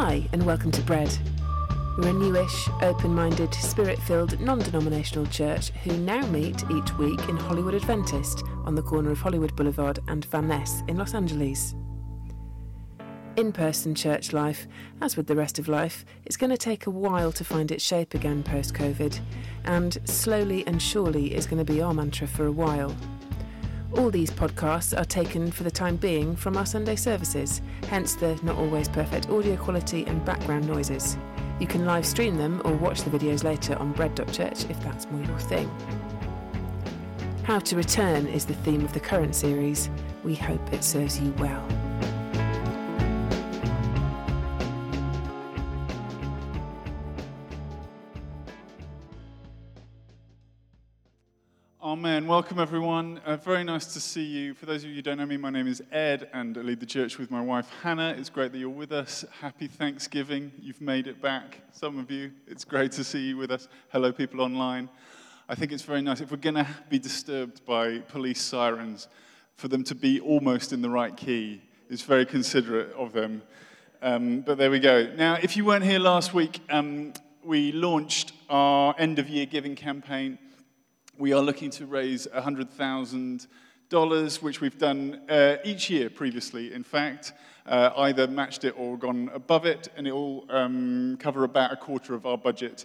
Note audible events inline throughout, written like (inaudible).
Hi, and welcome to Bread. We're a newish, open minded, spirit filled, non denominational church who now meet each week in Hollywood Adventist on the corner of Hollywood Boulevard and Van Ness in Los Angeles. In person church life, as with the rest of life, it's going to take a while to find its shape again post COVID, and slowly and surely is going to be our mantra for a while. All these podcasts are taken for the time being from our Sunday services, hence the not always perfect audio quality and background noises. You can live stream them or watch the videos later on bread.church if that's more your thing. How to return is the theme of the current series. We hope it serves you well. Welcome, everyone. Uh, very nice to see you. For those of you who don't know me, my name is Ed, and I lead the church with my wife Hannah. It's great that you're with us. Happy Thanksgiving. You've made it back, some of you. It's great to see you with us. Hello, people online. I think it's very nice. If we're going to be disturbed by police sirens, for them to be almost in the right key is very considerate of them. Um, but there we go. Now, if you weren't here last week, um, we launched our end of year giving campaign we are looking to raise $100,000, which we've done uh, each year previously, in fact, uh, either matched it or gone above it, and it will um, cover about a quarter of our budget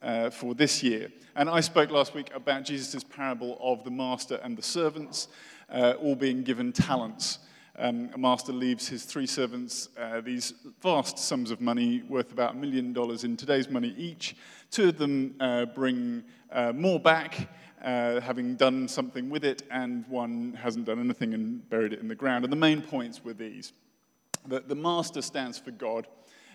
uh, for this year. And I spoke last week about Jesus' parable of the master and the servants, uh, all being given talents. Um, a master leaves his three servants uh, these vast sums of money, worth about a million dollars in today's money each. Two of them uh, bring uh, more back, uh, having done something with it, and one hasn't done anything and buried it in the ground. And the main points were these that the master stands for God,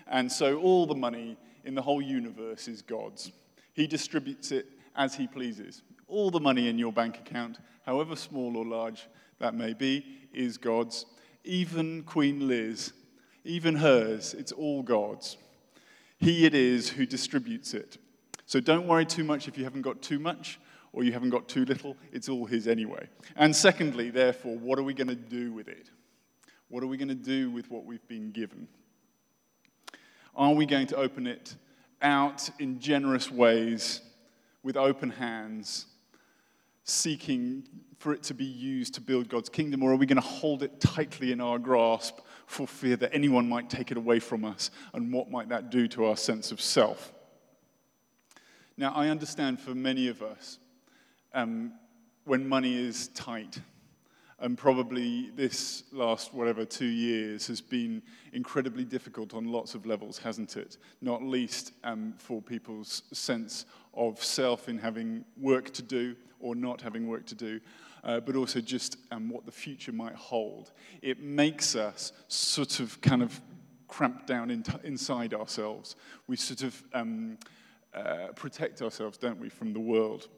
and so all the money in the whole universe is God's. He distributes it as he pleases. All the money in your bank account, however small or large that may be, is God's. Even Queen Liz, even hers, it's all God's. He it is who distributes it. So don't worry too much if you haven't got too much or you haven't got too little, it's all His anyway. And secondly, therefore, what are we going to do with it? What are we going to do with what we've been given? Are we going to open it out in generous ways with open hands, seeking for it to be used to build God's kingdom, or are we going to hold it tightly in our grasp for fear that anyone might take it away from us? And what might that do to our sense of self? Now, I understand for many of us, um, when money is tight. And probably this last, whatever, two years has been incredibly difficult on lots of levels, hasn't it? Not least um, for people's sense of self in having work to do or not having work to do, uh, but also just um, what the future might hold. It makes us sort of kind of cramped down in inside ourselves. We sort of um, uh, protect ourselves, don't we, from the world.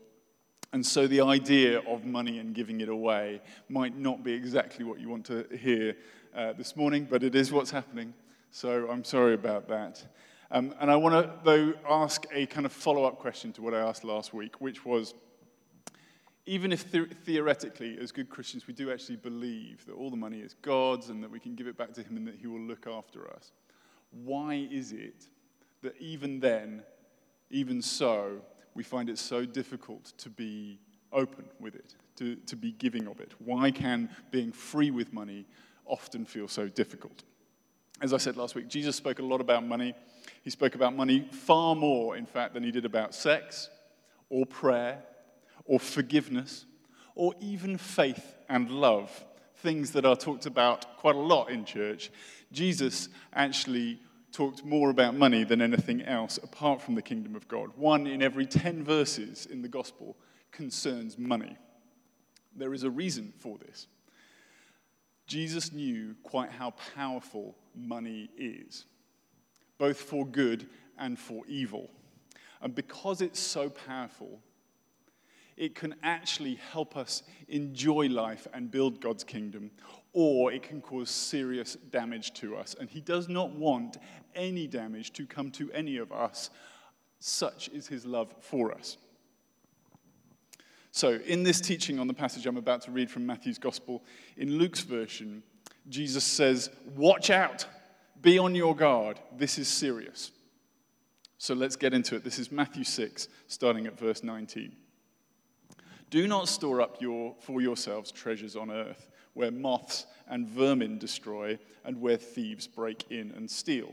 And so the idea of money and giving it away might not be exactly what you want to hear uh, this morning, but it is what's happening. So I'm sorry about that. Um, and I want to, though, ask a kind of follow up question to what I asked last week, which was even if the- theoretically, as good Christians, we do actually believe that all the money is God's and that we can give it back to Him and that He will look after us, why is it that even then, even so, we find it so difficult to be open with it, to, to be giving of it? Why can being free with money often feel so difficult? As I said last week, Jesus spoke a lot about money. He spoke about money far more, in fact, than he did about sex or prayer or forgiveness or even faith and love, things that are talked about quite a lot in church. Jesus actually talked more about money than anything else apart from the kingdom of God. One in every 10 verses in the gospel concerns money. There is a reason for this. Jesus knew quite how powerful money is, both for good and for evil. And because it's so powerful, it can actually help us enjoy life and build God's kingdom, or it can cause serious damage to us. And He does not want any damage to come to any of us. Such is His love for us. So, in this teaching on the passage I'm about to read from Matthew's Gospel, in Luke's version, Jesus says, Watch out! Be on your guard. This is serious. So let's get into it. This is Matthew 6, starting at verse 19. Do not store up your, for yourselves treasures on earth, where moths and vermin destroy, and where thieves break in and steal.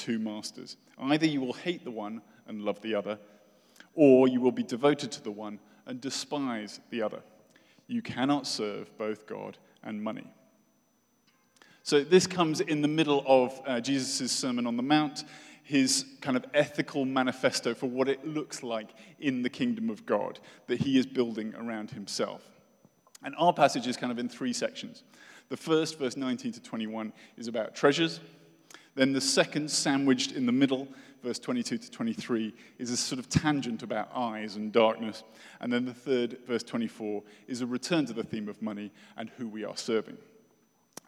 two masters. Either you will hate the one and love the other, or you will be devoted to the one and despise the other. You cannot serve both God and money. So, this comes in the middle of uh, Jesus' Sermon on the Mount, his kind of ethical manifesto for what it looks like in the kingdom of God that he is building around himself. And our passage is kind of in three sections. The first, verse 19 to 21, is about treasures. Then the second, sandwiched in the middle, verse 22 to 23, is a sort of tangent about eyes and darkness. And then the third, verse 24, is a return to the theme of money and who we are serving.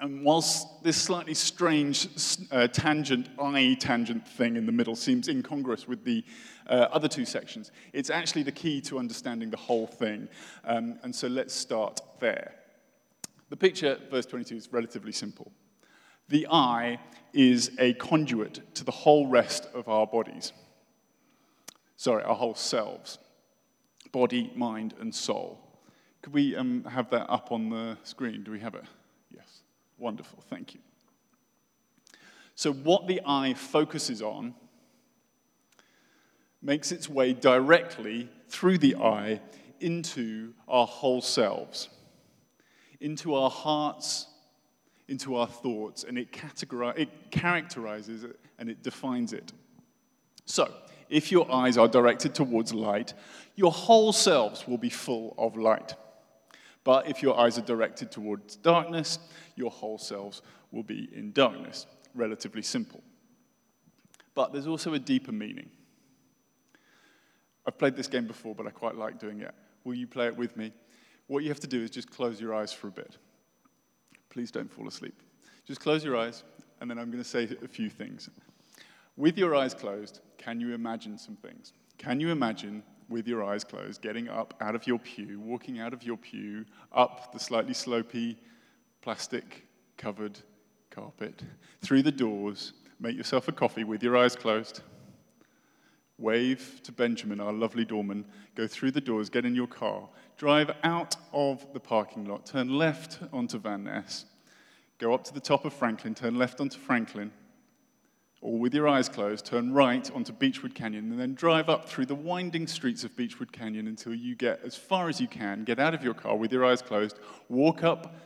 And whilst this slightly strange uh, tangent, eye tangent thing in the middle seems incongruous with the uh, other two sections, it's actually the key to understanding the whole thing. Um, and so let's start there. The picture, verse 22, is relatively simple. The eye is a conduit to the whole rest of our bodies. Sorry, our whole selves body, mind, and soul. Could we um, have that up on the screen? Do we have it? Yes. Wonderful, thank you. So, what the eye focuses on makes its way directly through the eye into our whole selves, into our hearts, into our thoughts, and it, it characterizes it and it defines it. So, if your eyes are directed towards light, your whole selves will be full of light. But if your eyes are directed towards darkness, your whole selves will be in darkness. Relatively simple. But there's also a deeper meaning. I've played this game before, but I quite like doing it. Will you play it with me? What you have to do is just close your eyes for a bit. Please don't fall asleep. Just close your eyes, and then I'm going to say a few things. With your eyes closed, can you imagine some things? Can you imagine with your eyes closed, getting up out of your pew, walking out of your pew, up the slightly slopy, plastic covered carpet, through the doors, make yourself a coffee with your eyes closed. Wave to Benjamin, our lovely doorman, go through the doors, get in your car, drive out of the parking lot, turn left onto Van Ness, go up to the top of Franklin, turn left onto Franklin, or with your eyes closed, turn right onto Beachwood Canyon and then drive up through the winding streets of Beachwood Canyon until you get as far as you can, get out of your car with your eyes closed, walk up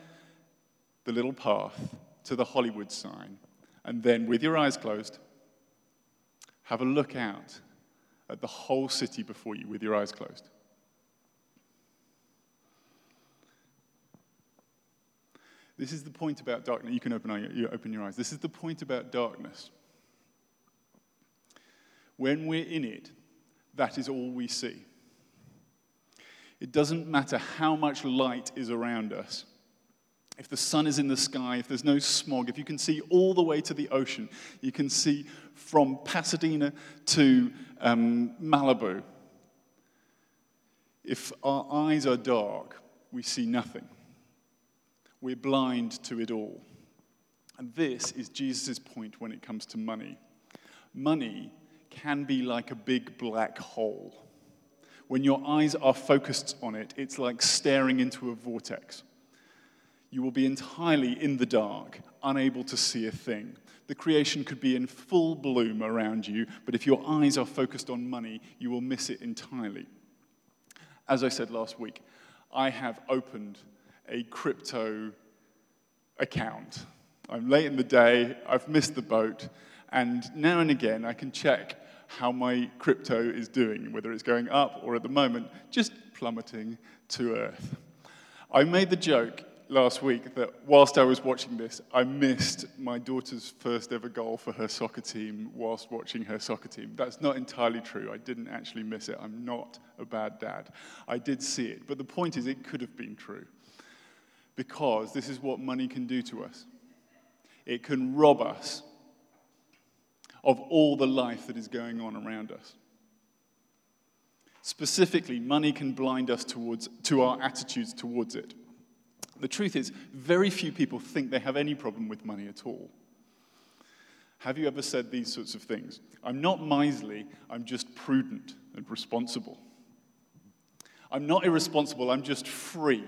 the little path to the Hollywood sign, and then with your eyes closed, have a look out at the whole city before you with your eyes closed. This is the point about darkness. You can open, you open your eyes. This is the point about darkness. When we're in it, that is all we see. It doesn't matter how much light is around us. If the sun is in the sky, if there's no smog, if you can see all the way to the ocean, you can see from Pasadena to um, Malibu. If our eyes are dark, we see nothing. We're blind to it all. And this is Jesus' point when it comes to money. Money can be like a big black hole. When your eyes are focused on it, it's like staring into a vortex. You will be entirely in the dark, unable to see a thing. The creation could be in full bloom around you, but if your eyes are focused on money, you will miss it entirely. As I said last week, I have opened a crypto account. I'm late in the day, I've missed the boat, and now and again, I can check how my crypto is doing, whether it's going up or at the moment, just plummeting to earth. I made the joke last week that whilst I was watching this, I missed my daughter's first ever goal for her soccer team whilst watching her soccer team. That's not entirely true. I didn't actually miss it. I'm not a bad dad. I did see it. But the point is, it could have been true. Because this is what money can do to us it can rob us of all the life that is going on around us. Specifically, money can blind us towards, to our attitudes towards it. The truth is, very few people think they have any problem with money at all. Have you ever said these sorts of things? I'm not miserly, I'm just prudent and responsible. I'm not irresponsible, I'm just free,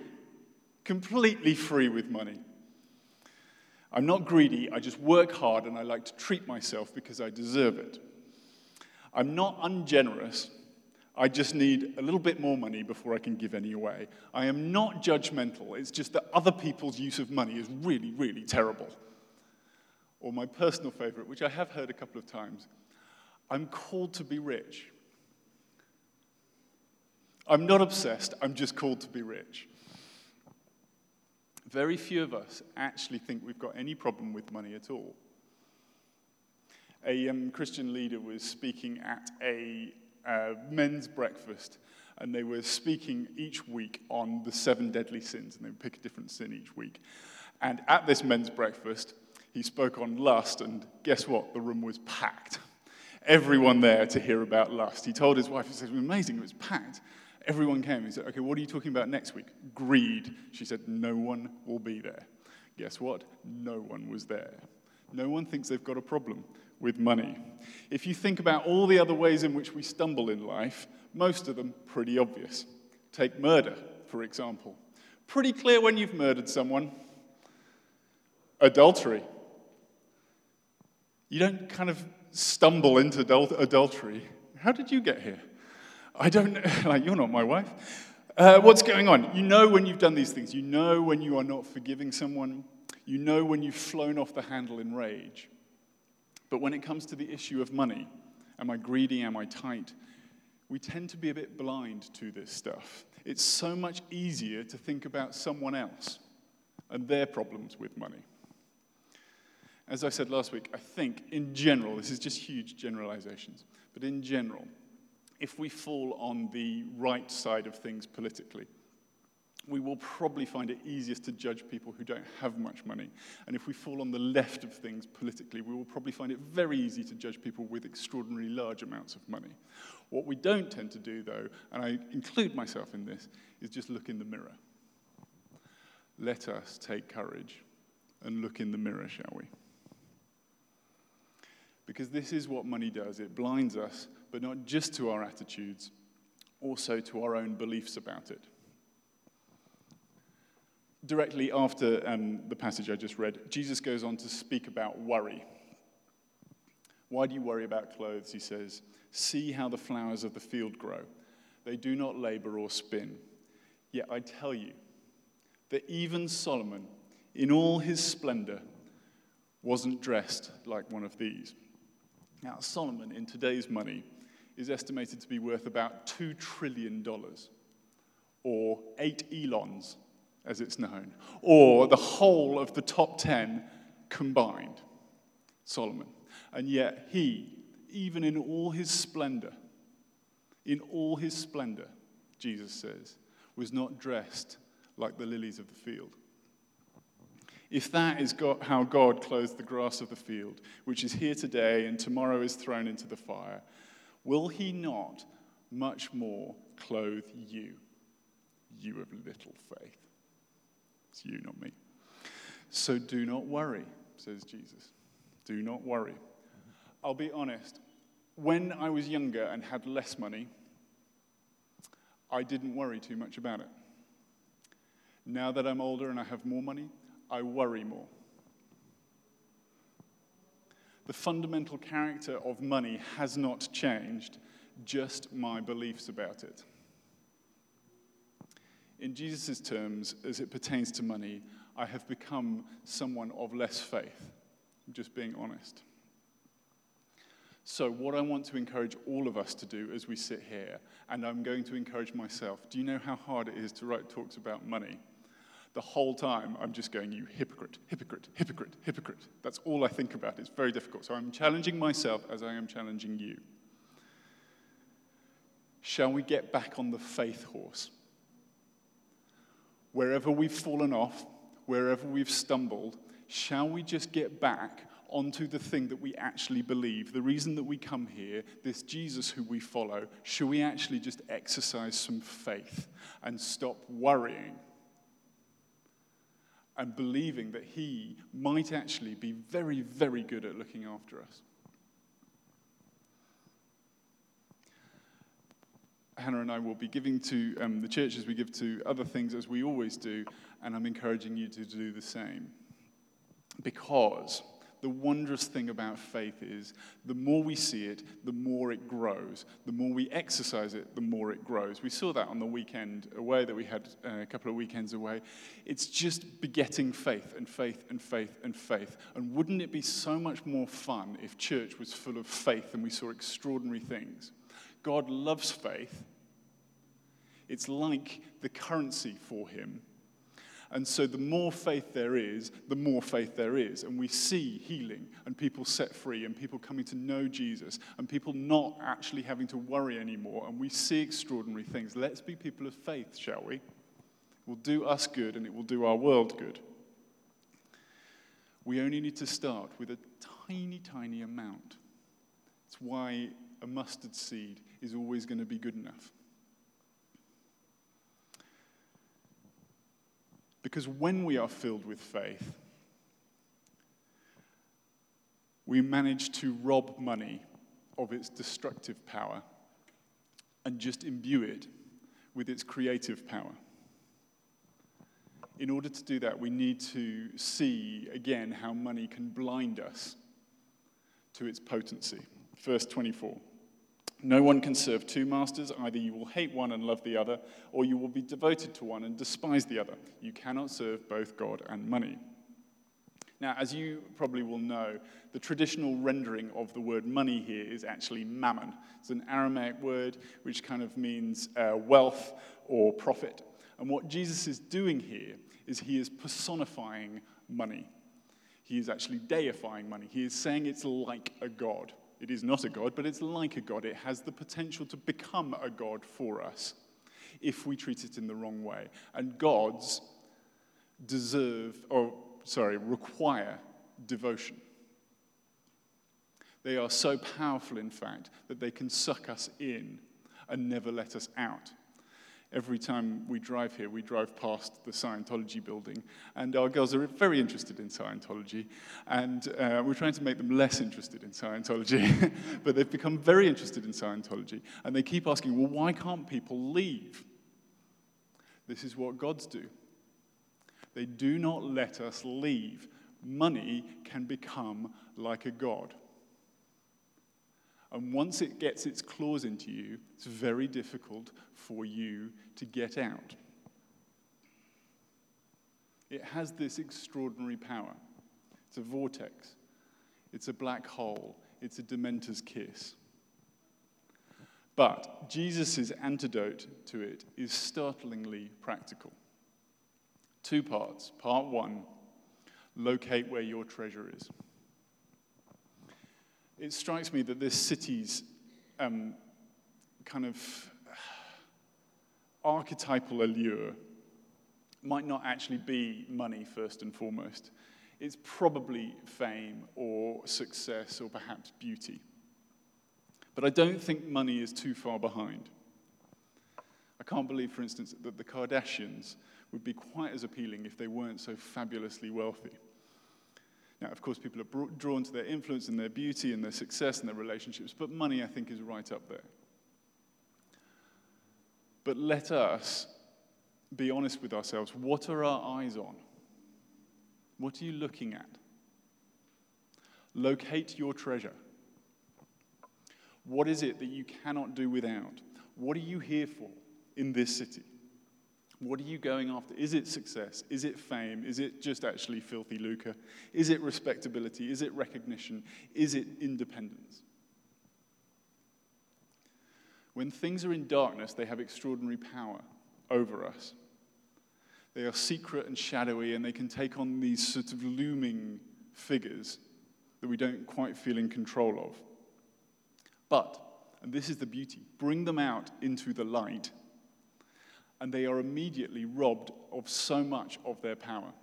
completely free with money. I'm not greedy, I just work hard and I like to treat myself because I deserve it. I'm not ungenerous, I just need a little bit more money before I can give any away. I am not judgmental, it's just that other people's use of money is really, really terrible. Or my personal favorite, which I have heard a couple of times I'm called to be rich. I'm not obsessed, I'm just called to be rich. Very few of us actually think we've got any problem with money at all. A um, Christian leader was speaking at a uh, men's breakfast, and they were speaking each week on the seven deadly sins, and they would pick a different sin each week. And at this men's breakfast, he spoke on lust, and guess what? The room was packed. Everyone there to hear about lust. He told his wife, he said, it was amazing, it was packed. Everyone came. He said, Okay, what are you talking about next week? Greed. She said, No one will be there. Guess what? No one was there. No one thinks they've got a problem with money. If you think about all the other ways in which we stumble in life, most of them pretty obvious. Take murder, for example. Pretty clear when you've murdered someone. Adultery. You don't kind of stumble into adultery. How did you get here? I don't know, (laughs) like, you're not my wife. Uh, what's going on? You know when you've done these things. You know when you are not forgiving someone. You know when you've flown off the handle in rage. But when it comes to the issue of money, am I greedy? Am I tight? We tend to be a bit blind to this stuff. It's so much easier to think about someone else and their problems with money. As I said last week, I think in general, this is just huge generalizations, but in general, if we fall on the right side of things politically, we will probably find it easiest to judge people who don't have much money. And if we fall on the left of things politically, we will probably find it very easy to judge people with extraordinarily large amounts of money. What we don't tend to do, though, and I include myself in this, is just look in the mirror. Let us take courage and look in the mirror, shall we? Because this is what money does it blinds us but not just to our attitudes, also to our own beliefs about it. Directly after um, the passage I just read, Jesus goes on to speak about worry. Why do you worry about clothes? He says, See how the flowers of the field grow. They do not labor or spin. Yet I tell you that even Solomon, in all his splendor, wasn't dressed like one of these. Now, Solomon, in today's money, is estimated to be worth about $2 trillion, or eight Elons, as it's known, or the whole of the top 10 combined. Solomon. And yet, he, even in all his splendor, in all his splendor, Jesus says, was not dressed like the lilies of the field. If that is God, how God clothes the grass of the field, which is here today and tomorrow is thrown into the fire, Will he not much more clothe you, you of little faith? It's you, not me. So do not worry, says Jesus. Do not worry. I'll be honest. When I was younger and had less money, I didn't worry too much about it. Now that I'm older and I have more money, I worry more. The fundamental character of money has not changed, just my beliefs about it. In Jesus' terms, as it pertains to money, I have become someone of less faith. I'm just being honest. So, what I want to encourage all of us to do as we sit here, and I'm going to encourage myself do you know how hard it is to write talks about money? the whole time I'm just going, You hypocrite, hypocrite, hypocrite, hypocrite. That's all I think about. It's very difficult. So I'm challenging myself as I am challenging you. Shall we get back on the faith horse? Wherever we've fallen off, wherever we've stumbled, shall we just get back onto the thing that we actually believe, the reason that we come here, this Jesus who we follow, should we actually just exercise some faith and stop worrying and believing that He might actually be very, very good at looking after us? Hannah and I will be giving to um, the churches we give to other things as we always do, and I'm encouraging you to do the same. Because the wondrous thing about faith is the more we see it, the more it grows. The more we exercise it, the more it grows. We saw that on the weekend away that we had uh, a couple of weekends away. It's just begetting faith and faith and faith and faith. And wouldn't it be so much more fun if church was full of faith and we saw extraordinary things? God loves faith. It's like the currency for him and so the more faith there is, the more faith there is. And we see healing and people set free and people coming to know Jesus and people not actually having to worry anymore. And we see extraordinary things. Let's be people of faith, shall we? It will do us good and it will do our world good. We only need to start with a tiny, tiny amount. It's why a mustard seed is always going to be good enough. Because when we are filled with faith, we manage to rob money of its destructive power and just imbue it with its creative power. In order to do that, we need to see again how money can blind us to its potency. Verse 24. No one can serve two masters. Either you will hate one and love the other, or you will be devoted to one and despise the other. You cannot serve both God and money. Now, as you probably will know, the traditional rendering of the word money here is actually mammon. It's an Aramaic word which kind of means uh, wealth or profit. And what Jesus is doing here is he is personifying money. He is actually deifying money. He is saying it's like a god. It is not a God, but it's like a God. It has the potential to become a God for us if we treat it in the wrong way. And gods deserve, or sorry, require devotion. They are so powerful, in fact, that they can suck us in and never let us out every time we drive here, we drive past the Scientology building, and our girls are very interested in Scientology, and uh, we're trying to make them less interested in Scientology, (laughs) but they've become very interested in Scientology, and they keep asking, well, why can't people leave? This is what gods do. They do not let us leave. Money can become like a god. And once it gets its claws into you, it's very difficult for you to get out. It has this extraordinary power. It's a vortex, it's a black hole, it's a dementor's kiss. But Jesus' antidote to it is startlingly practical. Two parts. Part one locate where your treasure is it strikes me that this city's um, kind of archetypal allure might not actually be money first and foremost. It's probably fame or success or perhaps beauty. But I don't think money is too far behind. I can't believe, for instance, that the Kardashians would be quite as appealing if they weren't so fabulously wealthy. Now, of course, people are drawn to their influence and their beauty and their success and their relationships, but money, I think, is right up there. But let us be honest with ourselves. What are our eyes on? What are you looking at? Locate your treasure. What is it that you cannot do without? What are you here for in this city? What are you going after? Is it success? Is it fame? Is it just actually filthy lucre? Is it respectability? Is it recognition? Is it independence? When things are in darkness, they have extraordinary power over us. They are secret and shadowy, and they can take on these sort of looming figures that we don't quite feel in control of. But, and this is the beauty, bring them out into the light, and they are immediately robbed of so much of their power.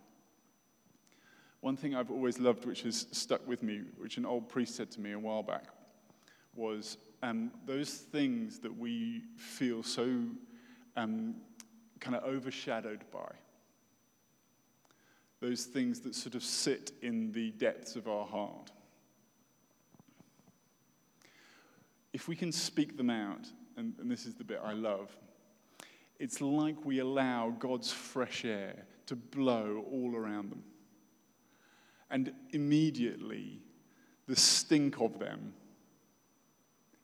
One thing I've always loved, which has stuck with me, which an old priest said to me a while back, was um, those things that we feel so um, kind of overshadowed by, those things that sort of sit in the depths of our heart. If we can speak them out, and, and this is the bit I love, it's like we allow God's fresh air to blow all around them. And immediately, the stink of them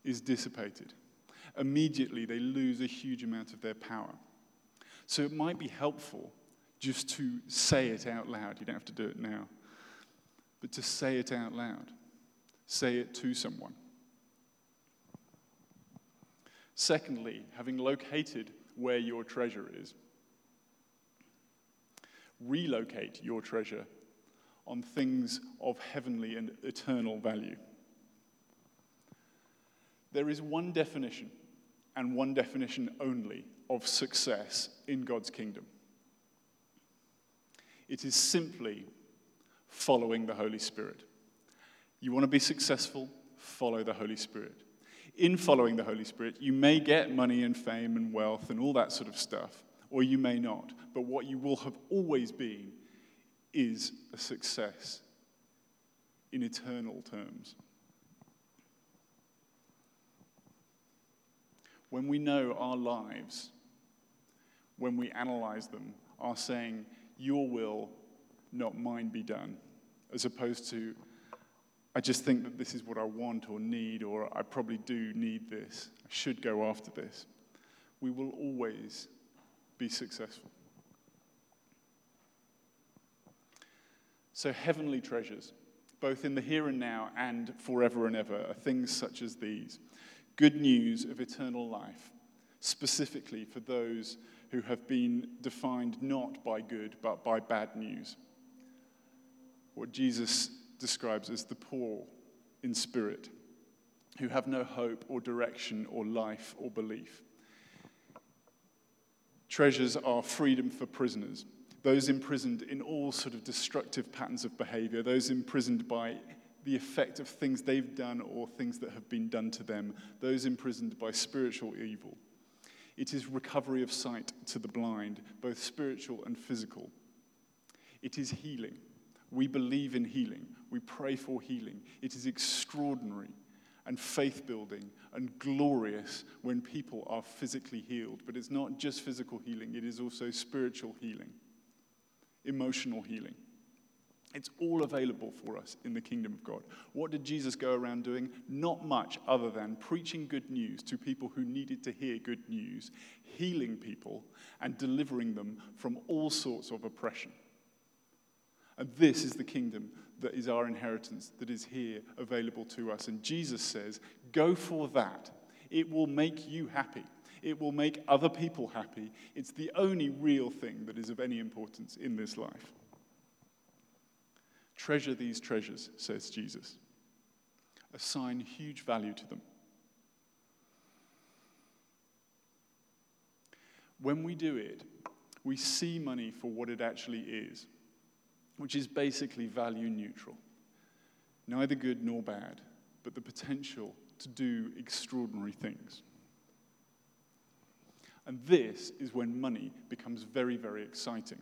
is dissipated. Immediately, they lose a huge amount of their power. So it might be helpful just to say it out loud. You don't have to do it now. But to say it out loud, say it to someone. Secondly, having located where your treasure is, relocate your treasure on things of heavenly and eternal value. There is one definition, and one definition only, of success in God's kingdom. It is simply following the Holy Spirit. You want to be successful? Follow the Holy Spirit. In following the Holy Spirit, you may get money and fame and wealth and all that sort of stuff, or you may not. But what you will have always been is a success in eternal terms. When we know our lives, when we analyze them, are saying, Your will, not mine, be done, as opposed to, I just think that this is what I want or need, or I probably do need this, I should go after this, we will always be successful. So, heavenly treasures, both in the here and now and forever and ever, are things such as these good news of eternal life, specifically for those who have been defined not by good but by bad news. What Jesus describes as the poor in spirit, who have no hope or direction or life or belief. Treasures are freedom for prisoners those imprisoned in all sort of destructive patterns of behavior, those imprisoned by the effect of things they've done or things that have been done to them, those imprisoned by spiritual evil. It is recovery of sight to the blind, both spiritual and physical. It is healing. We believe in healing. We pray for healing. It is extraordinary and faith building and glorious when people are physically healed. But it's not just physical healing, it is also spiritual healing emotional healing. It's all available for us in the kingdom of God. What did Jesus go around doing? Not much other than preaching good news to people who needed to hear good news, healing people, and delivering them from all sorts of oppression. And this is the kingdom that is our inheritance, that is here available to us. And Jesus says, Go for that. It will make you happy. It will make other people happy. It's the only real thing that is of any importance in this life. Treasure these treasures, says Jesus. Assign huge value to them. When we do it, we see money for what it actually is, which is basically value neutral. Neither good nor bad, but the potential to do extraordinary things. And this is when money becomes very, very exciting.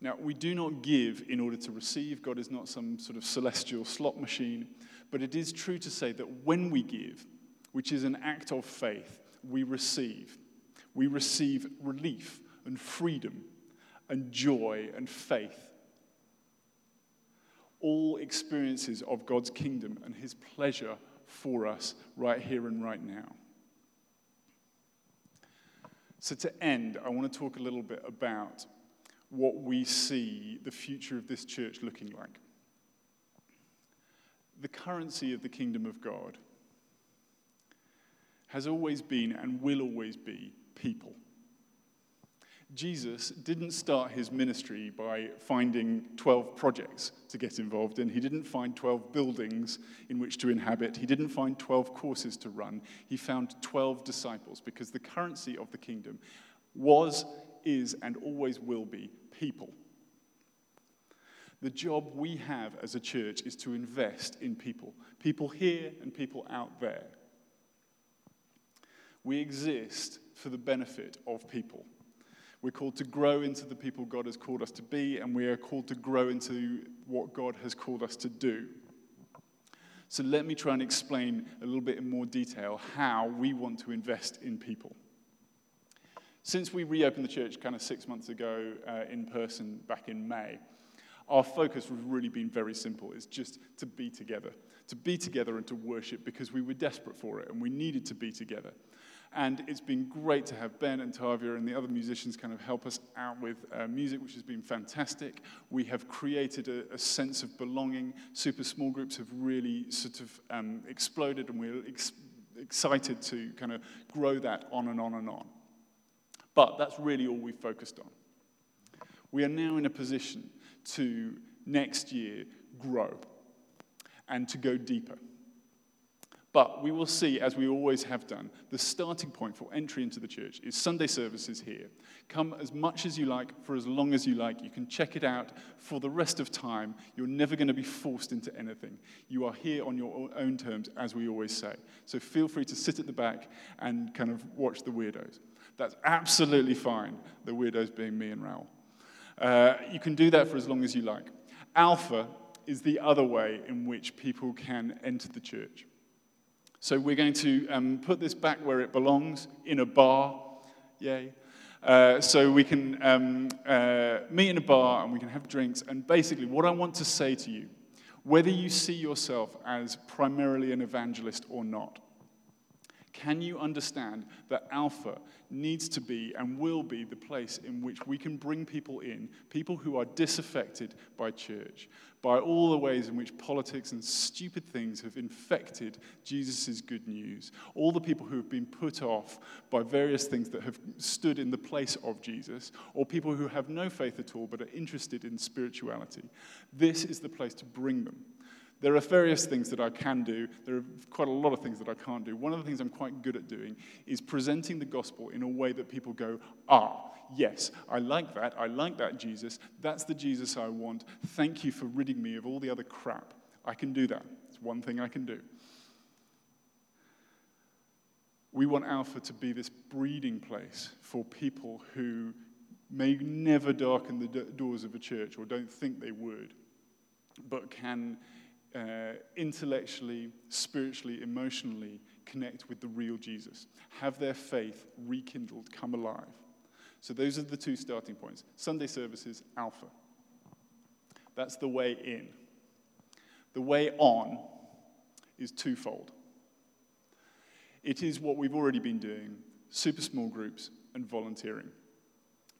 Now, we do not give in order to receive. God is not some sort of celestial slot machine. But it is true to say that when we give, which is an act of faith, we receive. We receive relief and freedom and joy and faith. All experiences of God's kingdom and his pleasure for us right here and right now. So, to end, I want to talk a little bit about what we see the future of this church looking like. The currency of the kingdom of God has always been and will always be people. Jesus didn't start his ministry by finding 12 projects to get involved in. He didn't find 12 buildings in which to inhabit. He didn't find 12 courses to run. He found 12 disciples because the currency of the kingdom was, is, and always will be people. The job we have as a church is to invest in people, people here and people out there. We exist for the benefit of people. We're called to grow into the people God has called us to be, and we are called to grow into what God has called us to do. So let me try and explain a little bit in more detail how we want to invest in people. Since we reopened the church kind of six months ago uh, in person back in May, our focus has really been very simple. It's just to be together, to be together and to worship because we were desperate for it and we needed to be together. And it's been great to have Ben and Tavia and the other musicians kind of help us out with uh, music, which has been fantastic. We have created a, a, sense of belonging. Super small groups have really sort of um, exploded, and we're ex- excited to kind of grow that on and on and on. But that's really all we've focused on. We are now in a position to next year grow and to go deeper. But we will see, as we always have done, the starting point for entry into the church is Sunday services here. Come as much as you like, for as long as you like. You can check it out for the rest of time. You're never going to be forced into anything. You are here on your own terms, as we always say. So feel free to sit at the back and kind of watch the weirdos. That's absolutely fine, the weirdos being me and Raoul. Uh, you can do that for as long as you like. Alpha is the other way in which people can enter the church. So we're going to um, put this back where it belongs, in a bar. Yay. Uh, so we can um, uh, meet in a bar and we can have drinks. And basically, what I want to say to you, whether you see yourself as primarily an evangelist or not, can you understand that Alpha needs to be and will be the place in which we can bring people in, people who are disaffected by church, by all the ways in which politics and stupid things have infected Jesus' good news, all the people who have been put off by various things that have stood in the place of Jesus, or people who have no faith at all but are interested in spirituality. This is the place to bring them. There are various things that I can do. There are quite a lot of things that I can't do. One of the things I'm quite good at doing is presenting the gospel in a way that people go, ah, yes, I like that. I like that Jesus. That's the Jesus I want. Thank you for ridding me of all the other crap. I can do that. It's one thing I can do. We want Alpha to be this breeding place for people who may never darken the doors of a church or don't think they would, but can uh, intellectually, spiritually, emotionally connect with the real Jesus, have their faith rekindled, come alive. So those are the two starting points Sunday services, Alpha. That's the way in. The way on is twofold. It is what we've already been doing super small groups and volunteering.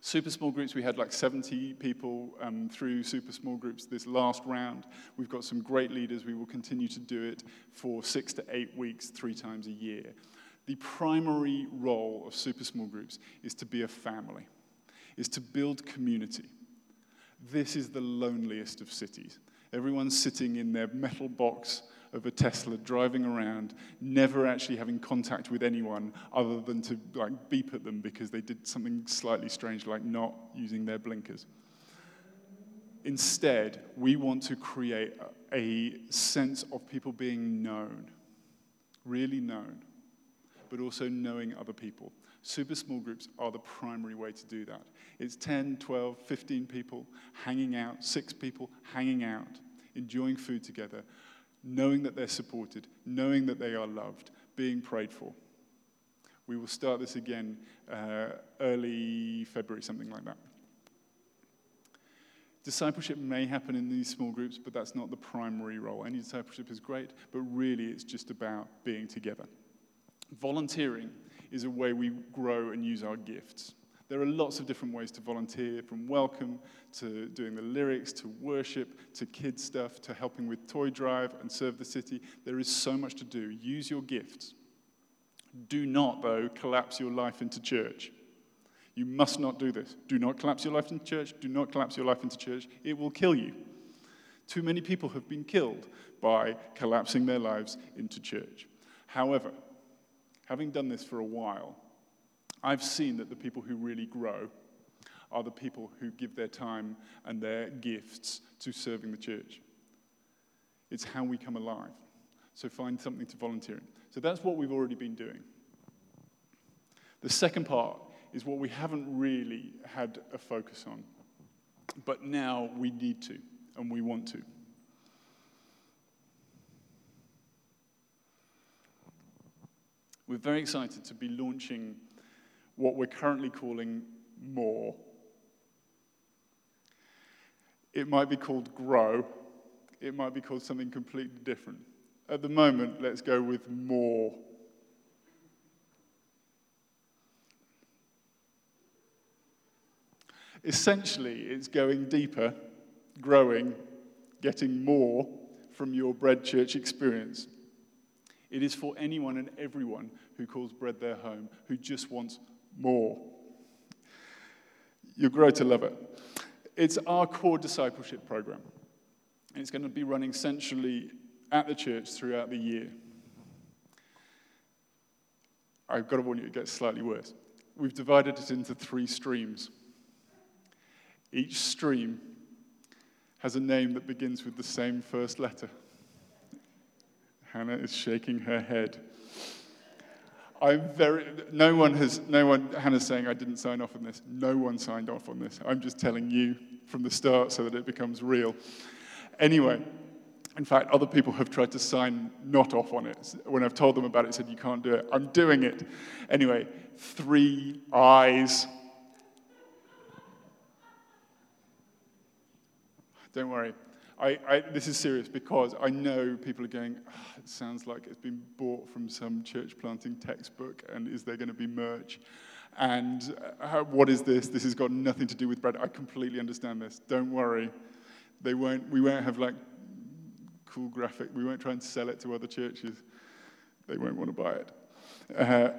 Super small groups, we had like 70 people um, through super small groups this last round. We've got some great leaders. We will continue to do it for six to eight weeks, three times a year. The primary role of super small groups is to be a family, is to build community. This is the loneliest of cities. Everyone's sitting in their metal box of a Tesla driving around, never actually having contact with anyone other than to like beep at them because they did something slightly strange, like not using their blinkers. Instead, we want to create a sense of people being known, really known, but also knowing other people. Super small groups are the primary way to do that. It's 10, 12, 15 people hanging out, six people hanging out, enjoying food together, knowing that they're supported, knowing that they are loved, being prayed for. We will start this again uh, early February, something like that. Discipleship may happen in these small groups, but that's not the primary role. Any discipleship is great, but really it's just about being together. Volunteering is a way we grow and use our gifts. There are lots of different ways to volunteer, from welcome to doing the lyrics, to worship, to kids stuff, to helping with toy drive and serve the city. There is so much to do. Use your gifts. Do not, though, collapse your life into church. You must not do this. Do not collapse your life into church. Do not collapse your life into church. It will kill you. Too many people have been killed by collapsing their lives into church. However, having done this for a while, I've seen that the people who really grow are the people who give their time and their gifts to serving the church. It's how we come alive. So find something to volunteer in. So that's what we've already been doing. The second part is what we haven't really had a focus on, but now we need to and we want to. We're very excited to be launching what we're currently calling More. It might be called Grow, it might be called something completely different. At the moment, let's go with More. Essentially, it's going deeper, growing, getting more from your bread church experience. It is for anyone and everyone who calls bread their home, who just wants more. You'll grow to love it. It's our core discipleship program. It's going to be running centrally at the church throughout the year. I've got to warn you, it gets slightly worse. We've divided it into three streams. Each stream has a name that begins with the same first letter. Hannah is shaking her head. I'm very, no one has, no one, Hannah's saying I didn't sign off on this. No one signed off on this. I'm just telling you from the start so that it becomes real. Anyway, in fact, other people have tried to sign not off on it. When I've told them about it, said, You can't do it. I'm doing it. Anyway, three eyes. Don't worry. I, I, this is serious because I know people are going, oh, it sounds like it's been bought from some church planting textbook, and is there going to be merch? And uh, what is this? This has got nothing to do with bread. I completely understand this. Don't worry. They won't, we won't have like cool graphic. We won't try and sell it to other churches. They won't want to buy it. Uh,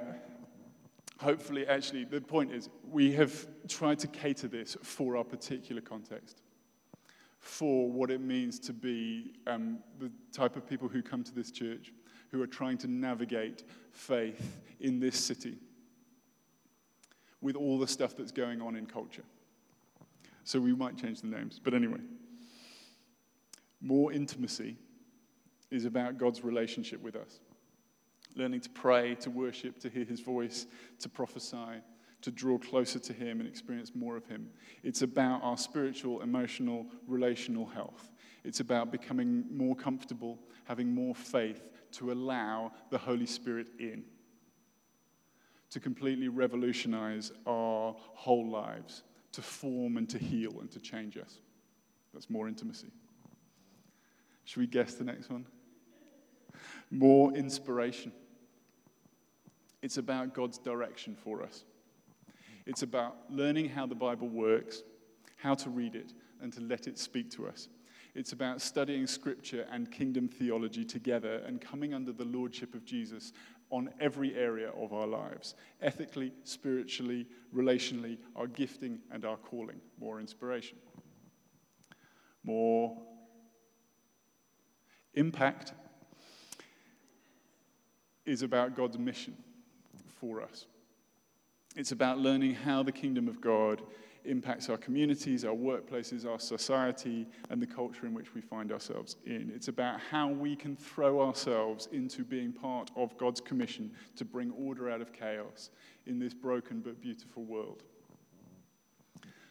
hopefully, actually, the point is we have tried to cater this for our particular context for what it means to be um, the type of people who come to this church, who are trying to navigate faith in this city with all the stuff that's going on in culture. So we might change the names. But anyway, more intimacy is about God's relationship with us. Learning to pray, to worship, to hear his voice, to prophesy, to draw closer to Him and experience more of Him. It's about our spiritual, emotional, relational health. It's about becoming more comfortable, having more faith to allow the Holy Spirit in, to completely revolutionize our whole lives, to form and to heal and to change us. That's more intimacy. Should we guess the next one? More inspiration. It's about God's direction for us. It's about learning how the Bible works, how to read it, and to let it speak to us. It's about studying scripture and kingdom theology together and coming under the lordship of Jesus on every area of our lives ethically, spiritually, relationally, our gifting and our calling. More inspiration. More impact is about God's mission for us. It's about learning how the kingdom of God impacts our communities, our workplaces, our society, and the culture in which we find ourselves in. It's about how we can throw ourselves into being part of God's commission to bring order out of chaos in this broken but beautiful world.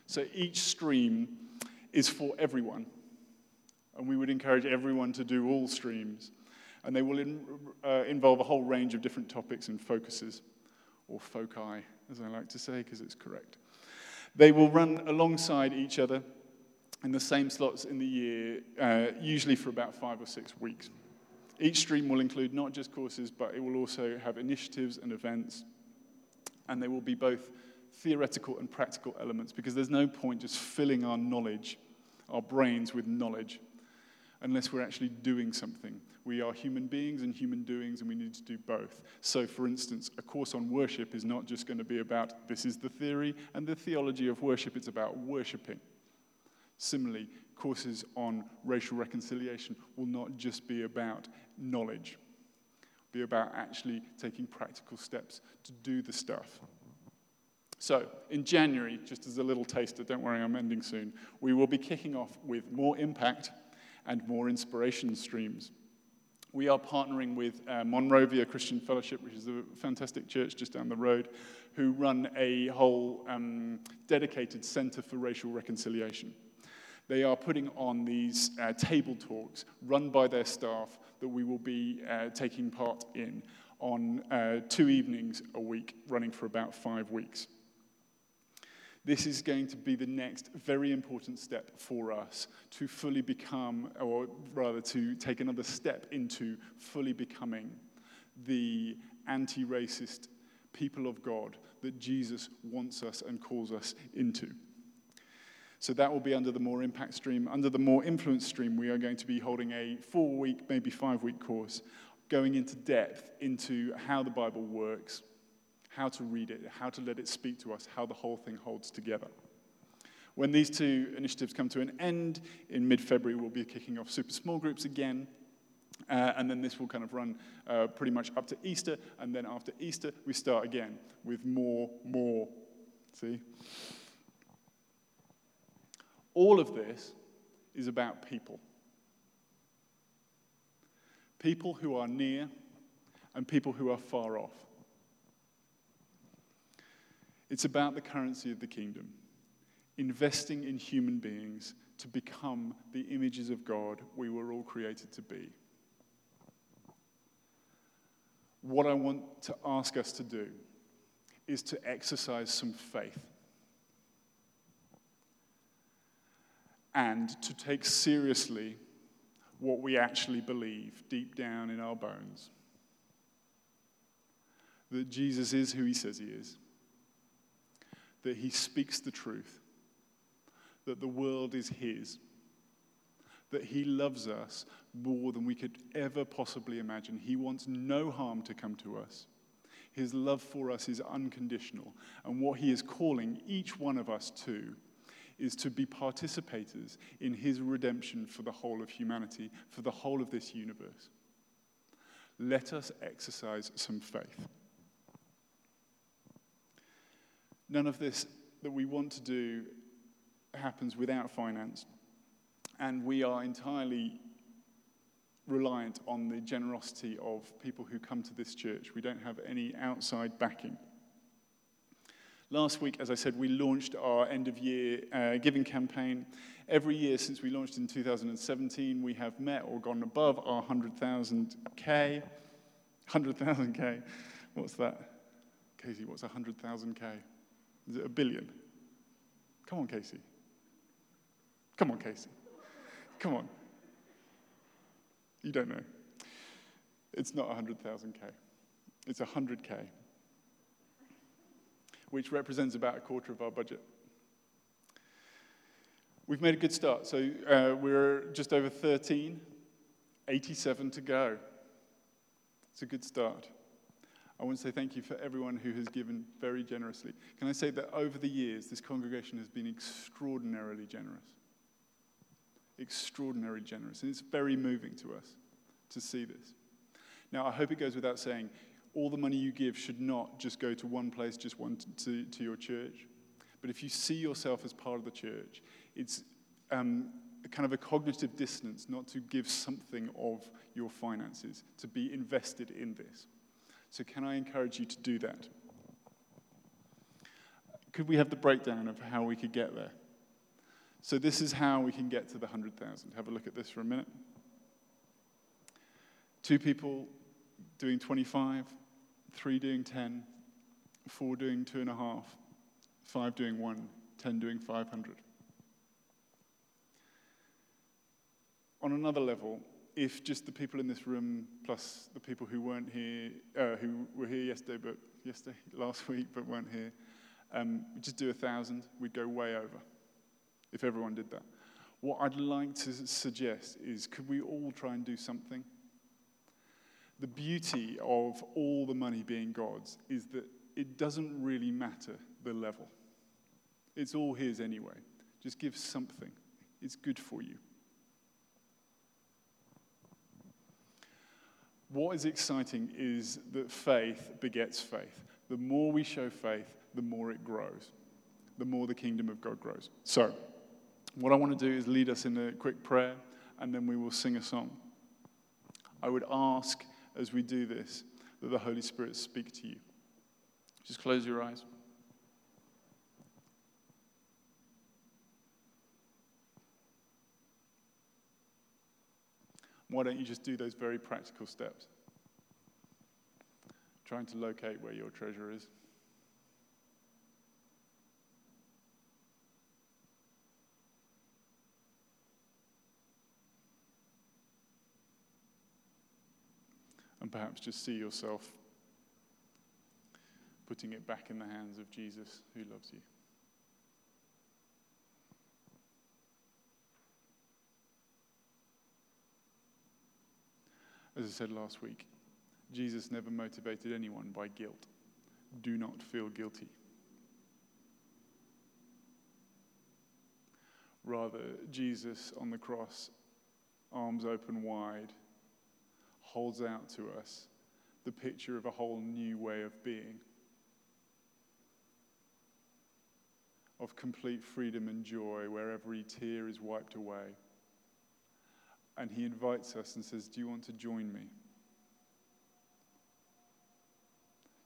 So each stream is for everyone, and we would encourage everyone to do all streams, and they will in, uh, involve a whole range of different topics and focuses, or foci as I like to say, because it's correct. They will run alongside each other in the same slots in the year, uh, usually for about five or six weeks. Each stream will include not just courses, but it will also have initiatives and events, and they will be both theoretical and practical elements because there's no point just filling our knowledge, our brains with knowledge, unless we're actually doing something. We are human beings and human doings, and we need to do both. So, for instance, a course on worship is not just going to be about this is the theory and the theology of worship, it's about worshiping. Similarly, courses on racial reconciliation will not just be about knowledge, be about actually taking practical steps to do the stuff. So, in January, just as a little taster, don't worry, I'm ending soon, we will be kicking off with more impact and more inspiration streams. We are partnering with uh, Monrovia Christian Fellowship, which is a fantastic church just down the road, who run a whole um, dedicated center for racial reconciliation. They are putting on these uh, table talks run by their staff that we will be uh, taking part in on uh, two evenings a week, running for about five weeks. This is going to be the next very important step for us to fully become, or rather to take another step into fully becoming the anti racist people of God that Jesus wants us and calls us into. So that will be under the more impact stream. Under the more influence stream, we are going to be holding a four week, maybe five week course going into depth into how the Bible works, how to read it, how to let it speak to us, how the whole thing holds together. When these two initiatives come to an end in mid February, we'll be kicking off super small groups again. Uh, and then this will kind of run uh, pretty much up to Easter. And then after Easter, we start again with more, more. See? All of this is about people people who are near and people who are far off. It's about the currency of the kingdom, investing in human beings to become the images of God we were all created to be. What I want to ask us to do is to exercise some faith and to take seriously what we actually believe deep down in our bones that Jesus is who he says he is that he speaks the truth, that the world is his, that he loves us more than we could ever possibly imagine. He wants no harm to come to us. His love for us is unconditional. And what he is calling each one of us to is to be participators in his redemption for the whole of humanity, for the whole of this universe. Let us exercise some faith. None of this that we want to do happens without finance. And we are entirely reliant on the generosity of people who come to this church. We don't have any outside backing. Last week, as I said, we launched our end of year uh, giving campaign. Every year since we launched in 2017, we have met or gone above our 100,000 K. 100,000 K. What's that? Casey, what's 100,000 K? Is it a billion? Come on, Casey. Come on, Casey. Come on. You don't know. It's not 100,000K, it's 100K, which represents about a quarter of our budget. We've made a good start. So uh, we're just over 13, 87 to go. It's a good start. I want to say thank you for everyone who has given very generously. Can I say that over the years, this congregation has been extraordinarily generous? Extraordinarily generous. And it's very moving to us to see this. Now, I hope it goes without saying, all the money you give should not just go to one place, just one to, to your church. But if you see yourself as part of the church, it's um, kind of a cognitive dissonance not to give something of your finances, to be invested in this. So, can I encourage you to do that? Could we have the breakdown of how we could get there? So, this is how we can get to the 100,000. Have a look at this for a minute. Two people doing 25, three doing 10, four doing two and a half, five doing one, 10 doing 500. On another level, if just the people in this room plus the people who weren't here, uh, who were here yesterday, but yesterday, (laughs) last week, but weren't here, um, we just do a thousand, we'd go way over if everyone did that. what I'd like to suggest is could we all try and do something? The beauty of all the money being God's is that it doesn't really matter the level. It's all His anyway. Just give something, it's good for you. What is exciting is that faith begets faith. The more we show faith, the more it grows, the more the kingdom of God grows. So, what I want to do is lead us in a quick prayer, and then we will sing a song. I would ask as we do this that the Holy Spirit speak to you. Just close your eyes. Why don't you just do those very practical steps? Trying to locate where your treasure is. And perhaps just see yourself putting it back in the hands of Jesus who loves you. As I said last week, Jesus never motivated anyone by guilt. Do not feel guilty. Rather, Jesus on the cross, arms open wide, holds out to us the picture of a whole new way of being, of complete freedom and joy where every tear is wiped away and he invites us and says, Do you want to join me?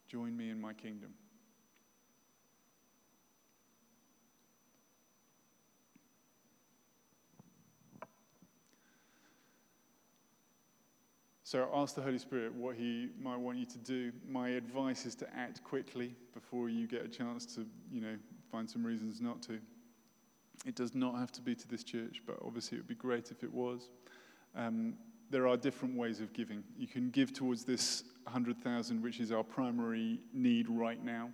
Join me in my kingdom. So ask the Holy Spirit what He might want you to do. My advice is to act quickly before you get a chance to, you know, find some reasons not to. It does not have to be to this church, but obviously it would be great if it was. Um, there are different ways of giving. You can give towards this 100,000, which is our primary need right now.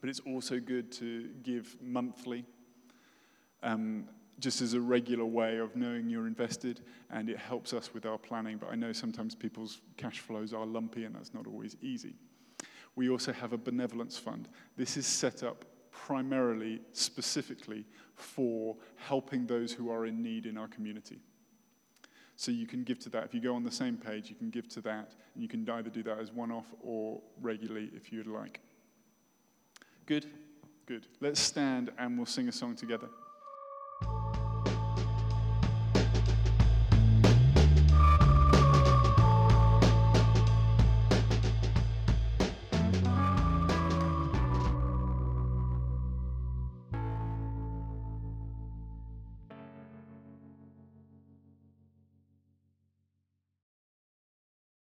But it's also good to give monthly, um, just as a regular way of knowing you're invested, and it helps us with our planning. But I know sometimes people's cash flows are lumpy, and that's not always easy. We also have a benevolence fund. This is set up primarily, specifically, for helping those who are in need in our community. So you can give to that. If you go on the same page, you can give to that. And you can either do that as one off or regularly if you'd like. Good? Good. Let's stand and we'll sing a song together.